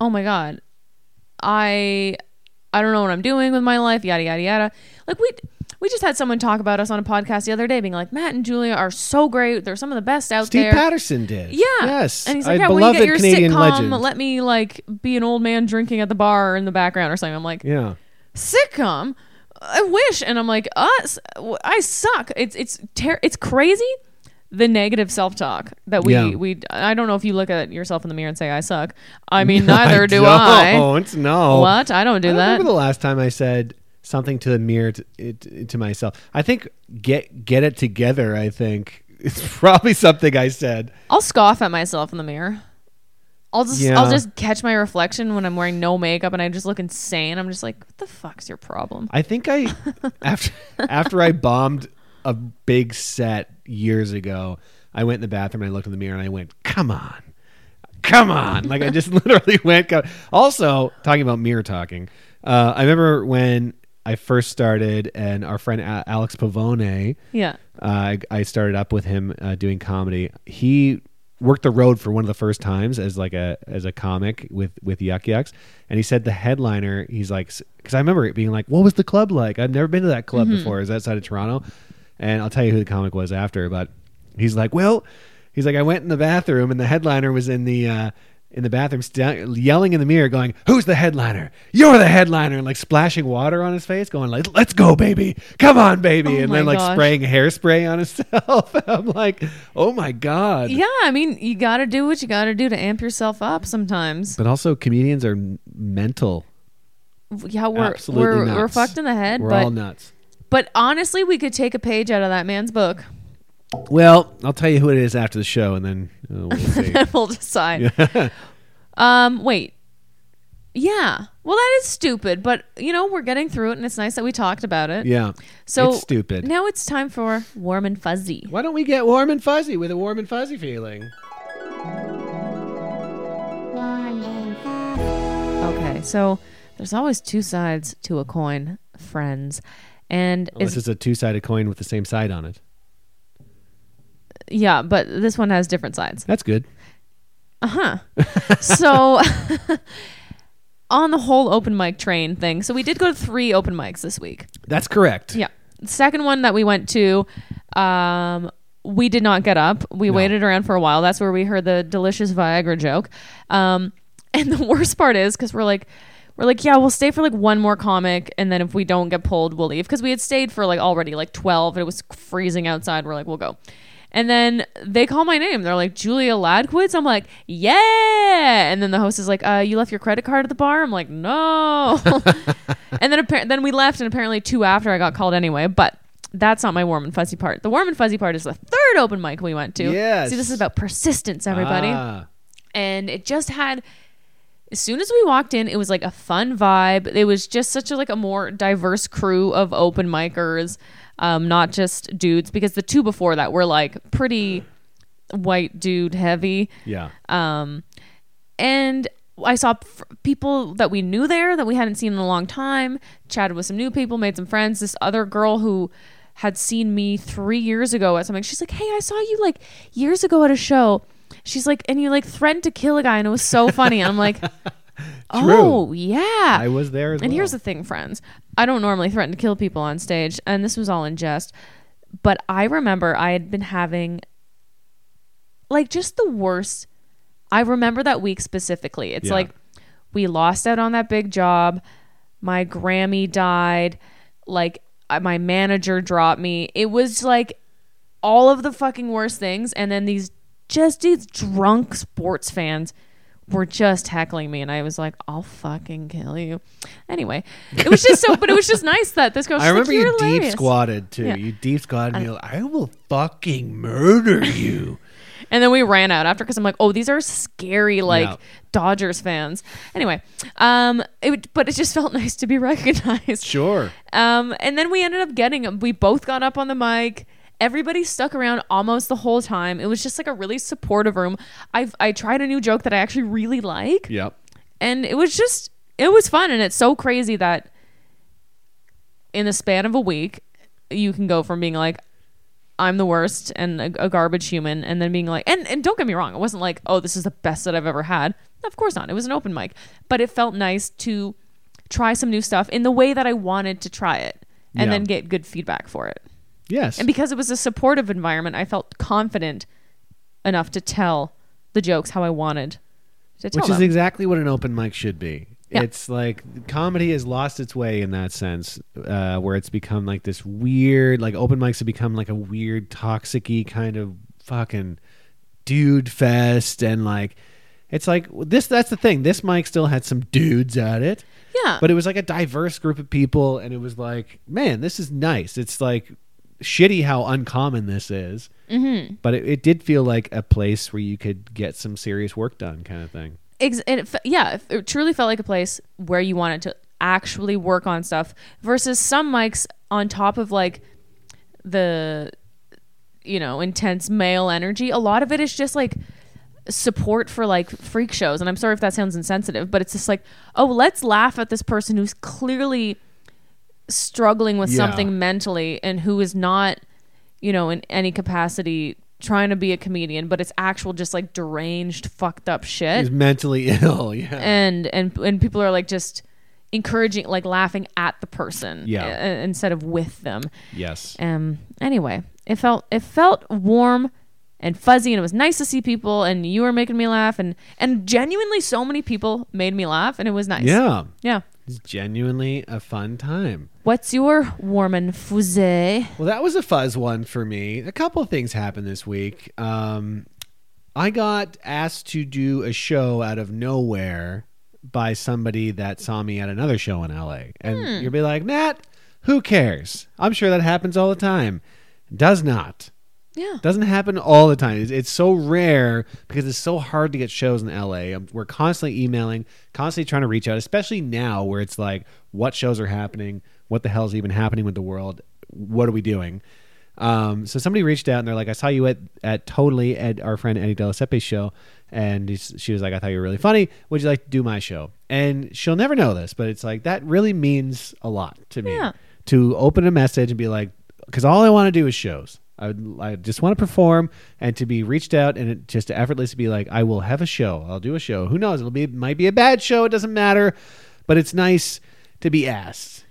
oh my God, I, I don't know what I'm doing with my life, yada, yada, yada. Like we, we just had someone talk about us on a podcast the other day being like, Matt and Julia are so great. They're some of the best out Steve there. Steve Patterson did. Yeah. Yes. And he's like, yeah, when you get your Canadian sitcom, legend. let me like be an old man drinking at the bar in the background or something. I'm like, yeah. sitcom. I wish, and I'm like, us. I suck. It's it's ter- it's crazy. The negative self talk that we Yeah. we I don't know if you look at yourself in the mirror and say I suck. I mean, neither do I. don't. No. What? I don't do I don't that. remember the last time I said something to the mirror to, it, to myself. I think get get it together. I think it's probably something I said. I'll scoff at myself in the mirror. I'll just Yeah. I'll just catch my reflection when I'm wearing no makeup and I just look insane. I'm just like, what the fuck's your problem? I think I after after I bombed a big set years ago, I went in the bathroom and I looked in the mirror and I went, "Come on, come on!" Like I just literally went. Go. Also, talking about mirror talking, uh, I remember when I first started, and our friend Alex Pavone. Yeah. uh, I, I started up with him uh, doing comedy. He worked the road for one of the first times as like a as a comic with with Yuk Yuk's, and he said the headliner. He's like, because I remember it being like, "What was the club like? I've never been to that club before. Is that outside of Toronto?" And I'll tell you who the comic was after, but he's like, "Well," he's like, "I went in the bathroom, and the headliner was in the." Uh, in the bathroom, st- yelling in the mirror, going, "Who's the headliner? You're the headliner!" And like splashing water on his face, going like, "Let's go, baby! Come on, baby!" Oh and then like gosh. spraying hairspray on himself. I'm like, "Oh my god!" Yeah, I mean, you got to do what you got to do to amp yourself up sometimes. But also, comedians are mental. Yeah, we're Absolutely we're, nuts. we're fucked in the head, We're but all nuts. But honestly, we could take a page out of that man's book. Well, I'll tell you who it is after the show, and then uh, we'll see. we'll decide. um, wait. Yeah. Well, that is stupid, but you know we're getting through it, and it's nice that we talked about it. yeah. So it's stupid. Now it's time for warm and fuzzy. Why don't we get warm and fuzzy with a warm and fuzzy feeling? Okay, so there's always two sides to a coin, friends, and Unless it's, it's a two-sided coin with the same side on it. yeah, but this one has different sides. That's good. Uh huh. so, on the whole open mic train thing, so we did go to three open mics this week. That's correct. Yeah. The second one that we went to, um, we did not get up. We waited around for a while. That's where we heard the delicious Viagra joke. Um, and the worst part is because we're like, we're like, yeah, we'll stay for like one more comic, and then if we don't get pulled, we'll leave. Because we had stayed for like already like twelve, and it was freezing outside. We're like, we'll go. And then they call my name. They're like, Julia Ladquitz. I'm like, yeah. And then the host is like, uh, you left your credit card at the bar? I'm like, no. and then appar- then we left, and apparently two after I got called anyway. But that's not my warm and fuzzy part. The warm and fuzzy part is the third open mic we went to. Yes. See, this is about persistence, everybody. Ah. And it just had. As soon as we walked in, it was like a fun vibe. It was just such a like a more diverse crew of open micers, um, not just dudes. Because the two before that were like pretty white dude heavy. yeah. Um, and I saw f- people that we knew there that we hadn't seen in a long time, chatted with some new people, made some friends. This other girl who had seen me three years ago at something, she's like, Hey, I saw you like years ago at a show. She's like, and you like threatened to kill a guy, and it was so funny. And I'm like, Oh yeah. I was there as And well. here's the thing, friends. I don't normally threaten to kill people on stage, and this was all in jest. But I remember I had been having like just the worst. I remember that week specifically. It's Yeah. like we lost out on that big job. My Grammy died. Like my manager dropped me. It was like all of the fucking worst things. And then these just these drunk sports fans were just heckling me, and I was like, "I'll fucking kill you." Anyway, it was just so, but it was just nice that this girl. I remember like, you "You're deep squatted too. Yeah. You deep squatted you're like, I will fucking murder you. And then we ran out after because I'm like, oh, these are scary, like. Dodgers fans. Anyway, um, it, would- but it just felt nice to be recognized. sure. Um, and then we ended up getting, them. we both got up on the mic. Everybody stuck around almost the whole time. It was just like a really supportive room. I've I tried a new joke that I actually really like, Yep. and it was just it was fun. And it's so crazy that in the span of a week, you can go from being like, I'm the worst and a, a garbage human, and then being like, and and don't get me wrong, it wasn't like, oh, this is the best that I've ever had. Of course not. It was an open mic, but it felt nice to try some new stuff in the way that I wanted to try it, and Yeah. then get good feedback for it. Yes. And because it was a supportive environment, I felt confident enough to tell the jokes how I wanted to tell Which is exactly what an open mic should be. Yeah. It's like comedy has lost its way in that sense, uh, where it's become like this weird, like open mics have become like a weird, toxic kind of fucking dude fest, and like it's like this. That's the thing. This mic still had some dudes at it, yeah, but it was like a diverse group of people, and it was like, man, this is nice. It's like shitty how uncommon this is, mm-hmm. but it, it did feel like a place where you could get some serious work done, kind of thing. Ex- it, yeah, it- it truly felt like a place where you wanted to actually work on stuff versus some mics on top of like the you know intense male energy. A lot of it is just like support for like freak shows, and I'm sorry if that sounds insensitive, but it's just like, oh, let's laugh at this person who's clearly struggling with Yeah. something mentally and who is not, you know, in any capacity trying to be a comedian, but it's actual just like deranged, fucked up shit He's mentally ill. Yeah. and and and people are like just encouraging like laughing at the person Yeah. uh, instead of with them yes. um anyway it felt it felt warm and fuzzy and it was nice to see people and you were making me laugh and and genuinely so many people made me laugh and it was nice Yeah. yeah It's genuinely a fun time. what's your warm and fuzzy Well, that was a fuzz one for me. A couple of things happened this week. Um, I got asked to do a show out of nowhere by somebody that saw me at another show in LA. And you'll be like, Matt, who cares? I'm sure that happens all the time. Does not. Yeah Doesn't happen all the time. It's, it's so rare because it's so hard to get shows in LA. Um, We're constantly emailing, constantly trying to reach out, especially now where it's like, what shows are happening? What the hell is even happening with the world? What are we doing? Um, so somebody reached out and they're like, I saw you at, at Totally at our friend Eddie Delasepe's show. And she was like, I thought you were really funny. Would you like to do my show? And she'll never know this, but it's like, that really means a lot to me Yeah. to open a message and be like, because all I want to do is shows. I, would, I just want to perform and to be reached out and it, just effortless to effortlessly be like, I will have a show. I'll do a show. Who knows? It'll be might be a bad show. It doesn't matter, but it's nice to be asked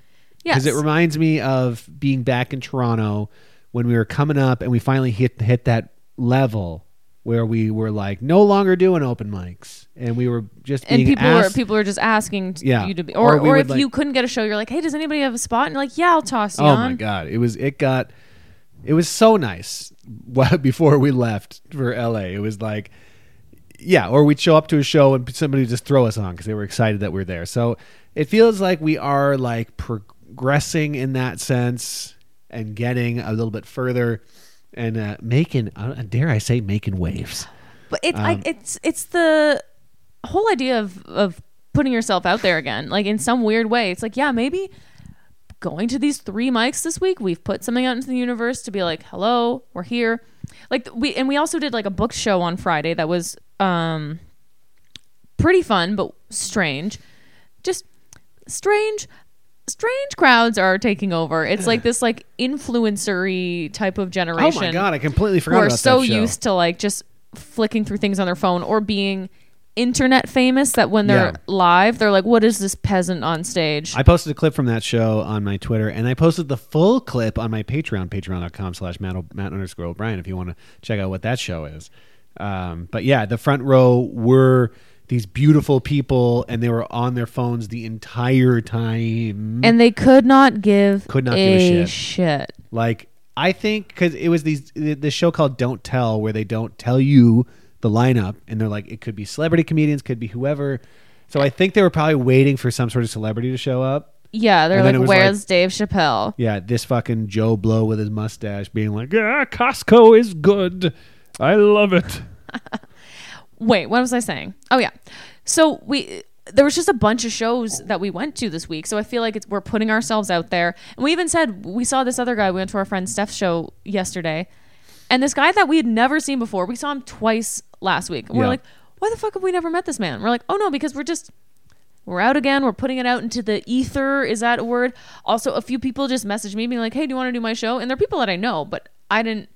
yes because it reminds me of being back in Toronto when we were coming up and we finally hit hit that level where we were like no longer doing open mics and we were just being and people asked, were people were just asking Yeah. you to be Or or, or, if like- you couldn't get a show you're like hey does anybody have a spot and you're like yeah i'll toss you oh on. Oh on my god! It was it got it was so nice before we left for LA. It was like yeah, or we'd show up to a show and somebody would just throw us on because they were excited that we're there. So it feels like we are like progressing in that sense and getting a little bit further and uh, making uh, dare I say making waves. But it's Um, I, it's it's the whole idea of of putting yourself out there again, like in some weird way. It's like, yeah, maybe going to these three mics this week, we've put something out into the universe to be like, hello, we're here. Like we and we also did like a book show on Friday that was um pretty fun but strange. Just strange strange crowds are taking over. It's like this like influencery type of generation. Oh my god! I completely forgot. We're so that show. used to like just flicking through things on their phone or being internet famous that when they're Yeah. live, they're like, "What is this peasant on stage?" I posted a clip from that show on my Twitter, and I posted the full clip on my Patreon, patreon.com slash Matt, underscore O'Brien, if you want to check out what that show is. Um, but yeah, the front row were these beautiful people, and they were on their phones the entire time. and they could not give Could not give a shit. shit. Like I think because it was these the show called Don't Tell, where they don't tell you the lineup, and they're like it could be celebrity comedians, could be whoever. So I think they were probably waiting for some sort of celebrity to show up. Yeah, they're And then it like, was "Where's like- Dave Chappelle?" Yeah, this fucking Joe Blow with his mustache being like, "Yeah, Costco is good. I love it." Wait, what was I saying? Oh yeah. So we there was just a bunch of shows that we went to this week. So I feel like it's, we're putting ourselves out there. And we even said we saw this other guy. We went to our friend Steph's show yesterday, and this guy that we had never seen before. We saw him twice last week, and we're like, "Why the fuck have we never met this man?" We're like, "Oh no, because we're just." We're out again. We're putting it out into the ether. Is that a word? Also, a few people just messaged me being like, "Hey, do you want to do my show?" And they're people that I know, but I didn't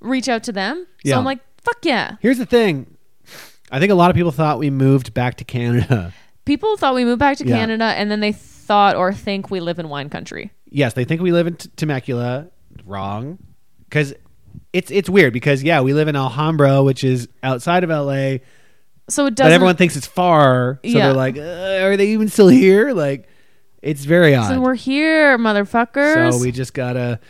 reach out to them. So Yeah. I'm like, "Fuck yeah!" Here's the thing. I think a lot of people thought we moved back to Canada. people thought we moved back to Yeah. Canada and then they thought or think we live in wine country. yes, they think we live in T- Temecula. Wrong, because it's it's weird. Because yeah, we live in Alhambra, which is outside of LA, So it doesn't everyone thinks it's far. So Yeah. they're like, uh, are they even still here? Like, it's very odd. so we're here, motherfuckers. So we just gotta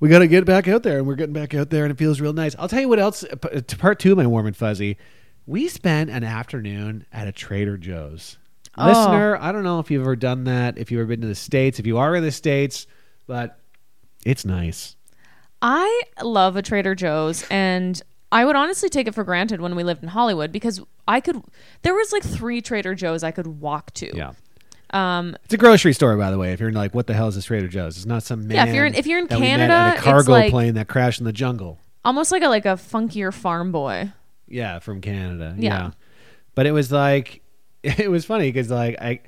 we gotta get back out there, and we're getting back out there, and it feels real nice. I'll tell you what else. To part two of my warm and fuzzy, we spent an afternoon at a Trader Joe's. Oh. Listener, I don't know if you've ever done that, if you've ever been to the states, if you are in the states, but it's nice. I love a Trader Joe's and I would honestly take it for granted when we lived in Hollywood because I could there was like three Trader Joe's I could walk to. Yeah. Um It's a grocery store, by the way. If you're like, what the hell is this Trader Joe's? It's not some man. Yeah, if you're in- if you're in that we met Canada, at a it's cargo like- plane that crashed in the jungle. almost like a like a funkier farm boy. Yeah, from Canada. Yeah. Yeah. But it was like it was funny because like I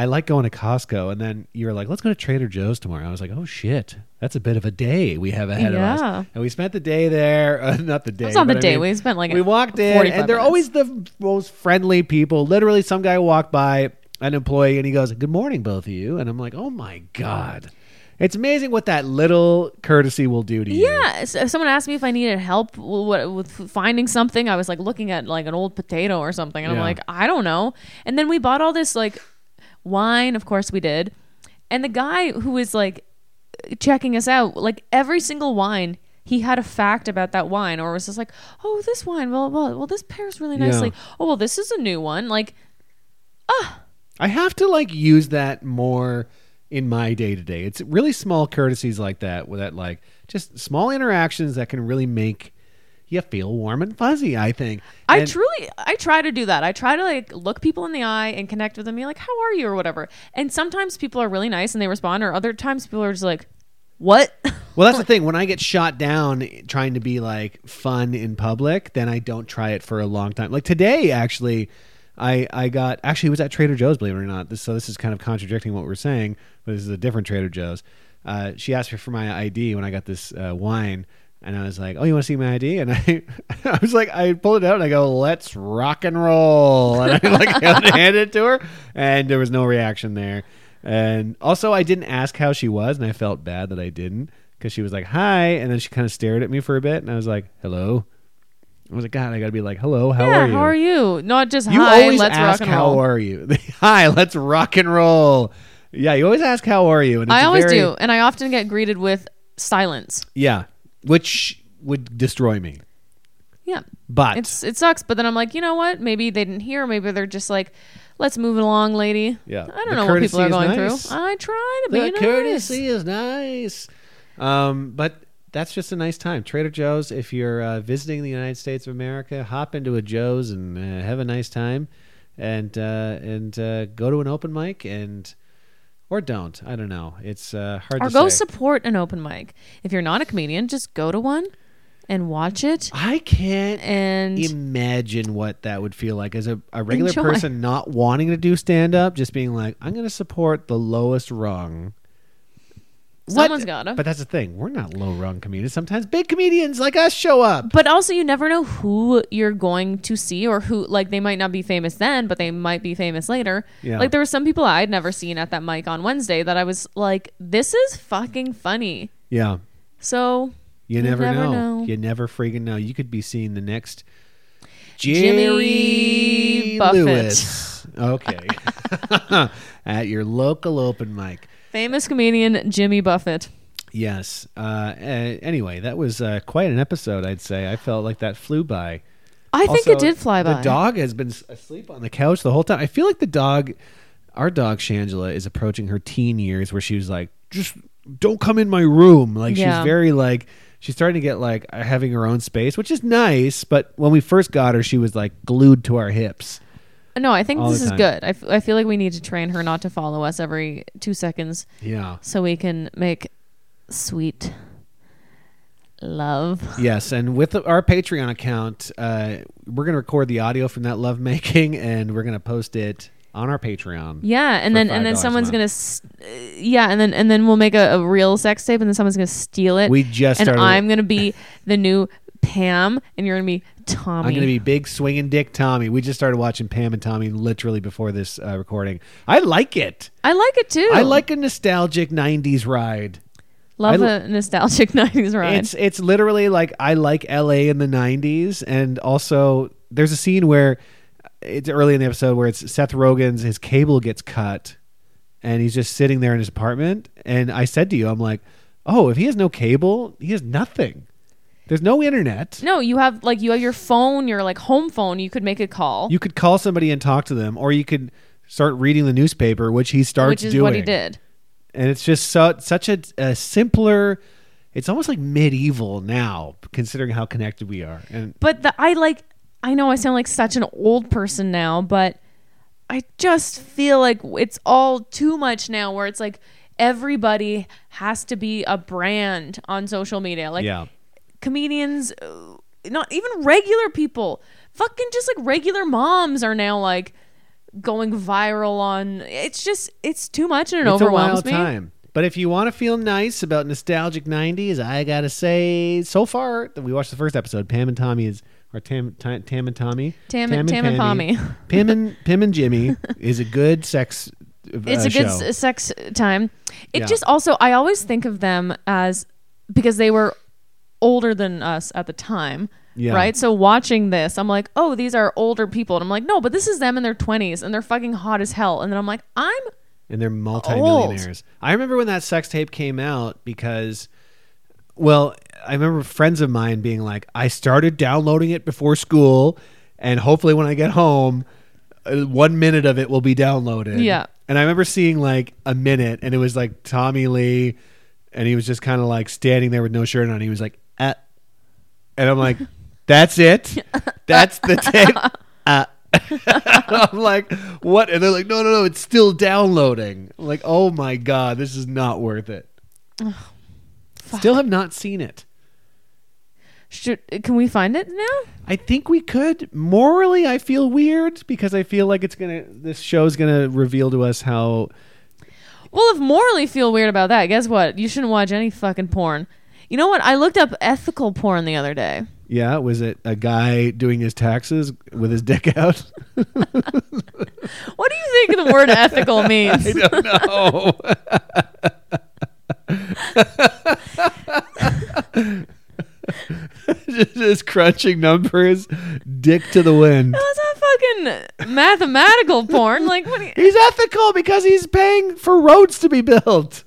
I like going to Costco and then you were like, let's go to Trader Joe's tomorrow. I was like, oh shit, that's a bit of a day we have ahead of Yeah. us. And we spent the day there. Uh, not the day. It's not the but I day. mean, we spent like we walked in 45 and they're minutes. always the most friendly people. Literally, some guy walked by, an employee, and he goes, "Good morning, both of you." And I'm like, "Oh my god." It's amazing what that little courtesy will do to you. Yeah, so if someone asked me if I needed help w- with finding something, I was like looking at like an old potato or something, and I'm Yeah. like, I don't know. And then we bought all this like wine, of course we did, and the guy who was like checking us out, like every single wine. He had a fact about that wine, or was just like, "Oh, this wine, well, well, well, this pairs really nicely. Yeah. Oh, well, this is a new one. Like, ah. I have to like use that more in my day to day. It's really small courtesies like that, with that like just small interactions that can really make you feel warm and fuzzy. I think. I And- truly, I try to do that. I try to like look people in the eye and connect with them, be like, "How are you?" or whatever. And sometimes people are really nice and they respond, or other times people are just like, "What?" Well, that's the thing. When I get shot down trying to be like fun in public, then I don't try it for a long time. Like today, actually, I I got actually it was at Trader Joe's. Believe it or not, this so this is kind of contradicting what we're saying, but this is a different Trader Joe's. Uh, she asked me for my ID when I got this uh, wine, and I was like, "Oh, you want to see my ID?" And I I was like, I pulled it out and I go, "Let's rock and roll," and I like handed it to her, and there was no reaction there. And also, I didn't ask how she was, and I felt bad that I didn't because she was like, "Hi," and then she kind of stared at me for a bit, and I was like, "Hello." I was like, "God, I got to be like, hello, how yeah, are you?" how are you? Not just You hi. always let's ask, rock and "How are you?" Hi, let's rock and roll. Yeah, you always ask, "How are you?" And it's I always very- do, and I often get greeted with silence. Yeah, which would destroy me. Yeah, But it's it sucks. But then I'm like, you know what? Maybe they didn't hear. Maybe they're just like, let's move it along, lady. Yeah. I don't The know what people courtesy are is going nice. through. I try to be the nice. courtesy is nice. Um, but that's just a nice time. Trader Joe's. If you're uh, visiting the United States of America, hop into a Joe's and uh, have a nice time, and uh, and uh, go to an open mic and or don't. I don't know. It's uh, hard Or to go say. support an open mic. If you're not a comedian, just go to one and watch it. I can't And imagine what that would feel like as a, a regular Enjoy. person not wanting to do stand up, just being like, I'm going to support the lowest rung. Someone's gotta. But that's the thing. We're not low rung comedians. Sometimes big comedians like us show up. But also, you never know who you're going to see or who, like, they might not be famous then, but they might be famous later. Yeah. Like, there were some people I'd never seen at that mic on Wednesday that I was like, this is fucking funny. Yeah. So, You You never, never know. know. You never freaking know. You could be seeing the next Jimmy Jerry Buffett. Lewis. Okay. At your local open mic. Famous comedian Jimmy Buffett. Yes. Uh, anyway, that was uh, quite an episode, I'd say. I felt like that flew by. I think Also, it did fly by. The dog has been asleep on the couch the whole time. I feel like the dog, our dog Shangela, is approaching her teen years where she was like, just don't come in my room. Like Yeah. she's very like, she's starting to get like having her own space, which is nice. But when we first got her, she was like glued to our hips. No, I think All this the is time. good. I, f- I feel like we need to train her not to follow us every two seconds Yeah. so we can make sweet love. Yes, and with our Patreon account, uh, we're gonna record the audio from that lovemaking, and we're gonna post it on our Patreon. Yeah, and For then and then $5 a someone's month. gonna, s- uh, yeah, and then and then we'll make a, a real sex tape, and then someone's gonna steal it. We just and started. I'm gonna be the new Pam, and you're gonna be Tommy. I'm gonna be big swinging dick Tommy. We just started watching Pam and Tommy literally before this uh, recording. I like it. I like it too. I like a nostalgic '90s ride. love I- a nostalgic '90s ride. It's it's literally like I like LA in the '90s, and also there's a scene where it's early in the episode where it's Seth Rogen's his cable gets cut, and he's just sitting there in his apartment. And I said to you, I'm like, oh, if he has no cable, he has nothing. There's no internet. no, you have like you have your phone, your like home phone. You could make a call, You could call somebody and talk to them, or you could start reading the newspaper, which he starts which is doing. what he did. and it's just so, such a, a simpler. It's almost like medieval now, considering how connected we are. And But the, I like, I know I sound like such an old person now, but I just feel like it's all too much now where it's like everybody has to be a brand on social media. Like yeah, comedians, uh, not even regular people, fucking just like regular moms are now like going viral on. It's just, it's too much and it it's overwhelms me. time. But if you want to feel nice about nostalgic '90s, I gotta say, so far that we watched the first episode. Pam and Tommy is, or Tam, Tam, Tam and Tommy, Tam, Tam, and Pammy. Pommy. Pim and Pim and Jimmy is a good sex. Uh, it's a good show. s- sex time. It Yeah. just also I always think of them as because they were older than us at the time. Yeah. Right? So watching this, I'm like, "Oh, these are older people." And I'm like, "No, but this is them in their 20s and they're fucking hot as hell." And then I'm like, "I'm and they're multimillionaires. I remember when that sex tape came out because, well, I remember friends of mine being like, I started downloading it before school, and hopefully when I get home, uh, one minute of it will be downloaded. Yeah. And I remember seeing like a minute, and it was like Tommy Lee, and he was just kind of like standing there with no shirt on. He was like, uh, and I'm like, that's it. That's the tape. Uh. I'm like, what? And they're like, no, no, no, it's still downloading. I'm like, oh my god, this is not worth it. Still have not seen it. should can we find it now?" I think we could. Morally, I feel weird because I feel like it's gonna. This show's gonna reveal to us how. Well, if morally feel weird about that, guess what? You shouldn't watch any fucking porn. You know what? I looked up ethical porn the other day. Yeah, was it a guy doing his taxes with his dick out? What do you think the word ethical means? I don't know. just, crunching numbers, dick to the wind. No, it's not fucking mathematical porn. Like, what? You, He's ethical because he's paying for roads to be built.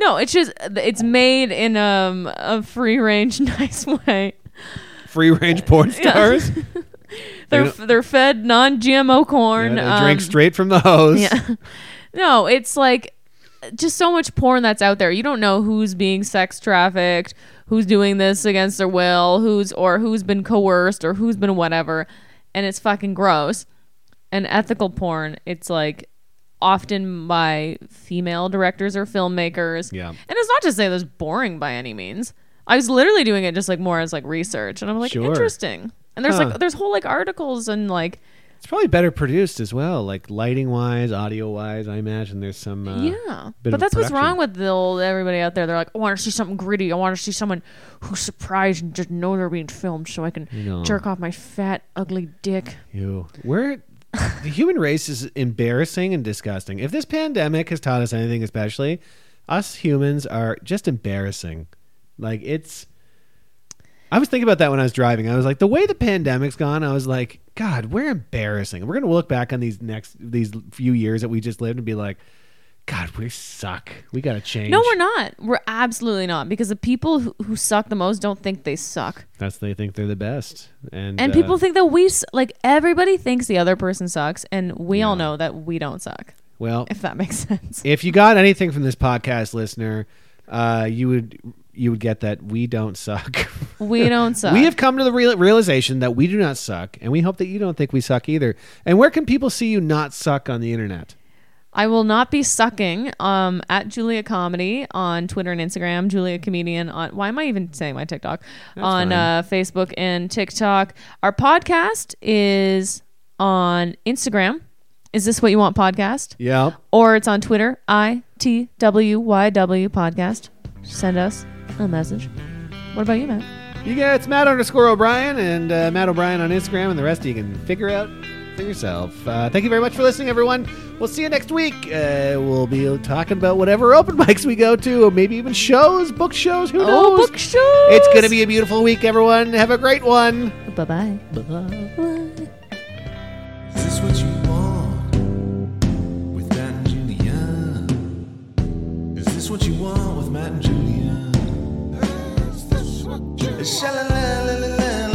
No, it's just it's made in um, a free range, nice way. Free range porn stars. They're You they're fed non GMO corn. Yeah, they drink um, straight from the hose. Yeah. No, it's like just so much porn that's out there. You don't know who's being sex trafficked, who's doing this against their will, who's or who's been coerced or who's been whatever, and it's fucking gross. And ethical porn, it's like often by female directors or filmmakers. Yeah. And it's not to say that's boring by any means. I was literally doing it just like more as like research and I'm like Sure. interesting. And there's Huh. like there's whole like articles and like It's probably better produced as well, like lighting wise, audio wise. I imagine there's some. Uh, yeah, bit but of that's what's production. wrong with the old everybody out there. They're like, I want to see something gritty. I want to see someone who's surprised and just know they're being filmed, so I can know. jerk off my fat, ugly dick. You. We're the human race is embarrassing and disgusting. If this pandemic has taught us anything, especially us humans are just embarrassing. Like it's. I was thinking about that when I was driving. I was like, the way the pandemic's gone, I was like, God, we're embarrassing. We're gonna look back on these next these few years that we just lived and be like, God, we suck. We gotta change. No, we're not. We're absolutely not because the people who, who suck the most don't think they suck. That's they think they're the best, and And uh, people think that we s- like everybody thinks the other person sucks, and we all know that we don't suck. Well, If that makes sense. if you got anything from this podcast, listener, uh, you would you would get that we don't suck. We don't suck. We have come to the real, realization that we do not suck, and we hope that you don't think we suck either. And where can people see you not suck on the internet? I will not be sucking. Um, at Julia Comedy on Twitter and Instagram. Julia Comedian on. Why am I even saying my TikTok? on uh, Facebook and TikTok. Our podcast is on Instagram. Is this what you want? Podcast Yeah, or it's on Twitter. I T W Y W podcast. Send us a message. What about you, Matt? you get it's Matt underscore O'Brien and uh, Matt O'Brien on Instagram, and the rest you can figure out for yourself. Uh, thank you very much for listening, everyone. We'll see you next week. Uh, we'll be talking about whatever open mics we go to, or maybe even shows, book shows. Who Oh, knows? book shows. It's going to be a beautiful week, everyone. Have a great one. Bye bye. Is this what you want with Matt and Julia? Is this what you want with Matt and Julia? Is this what you Sha-la-la-la-la-la.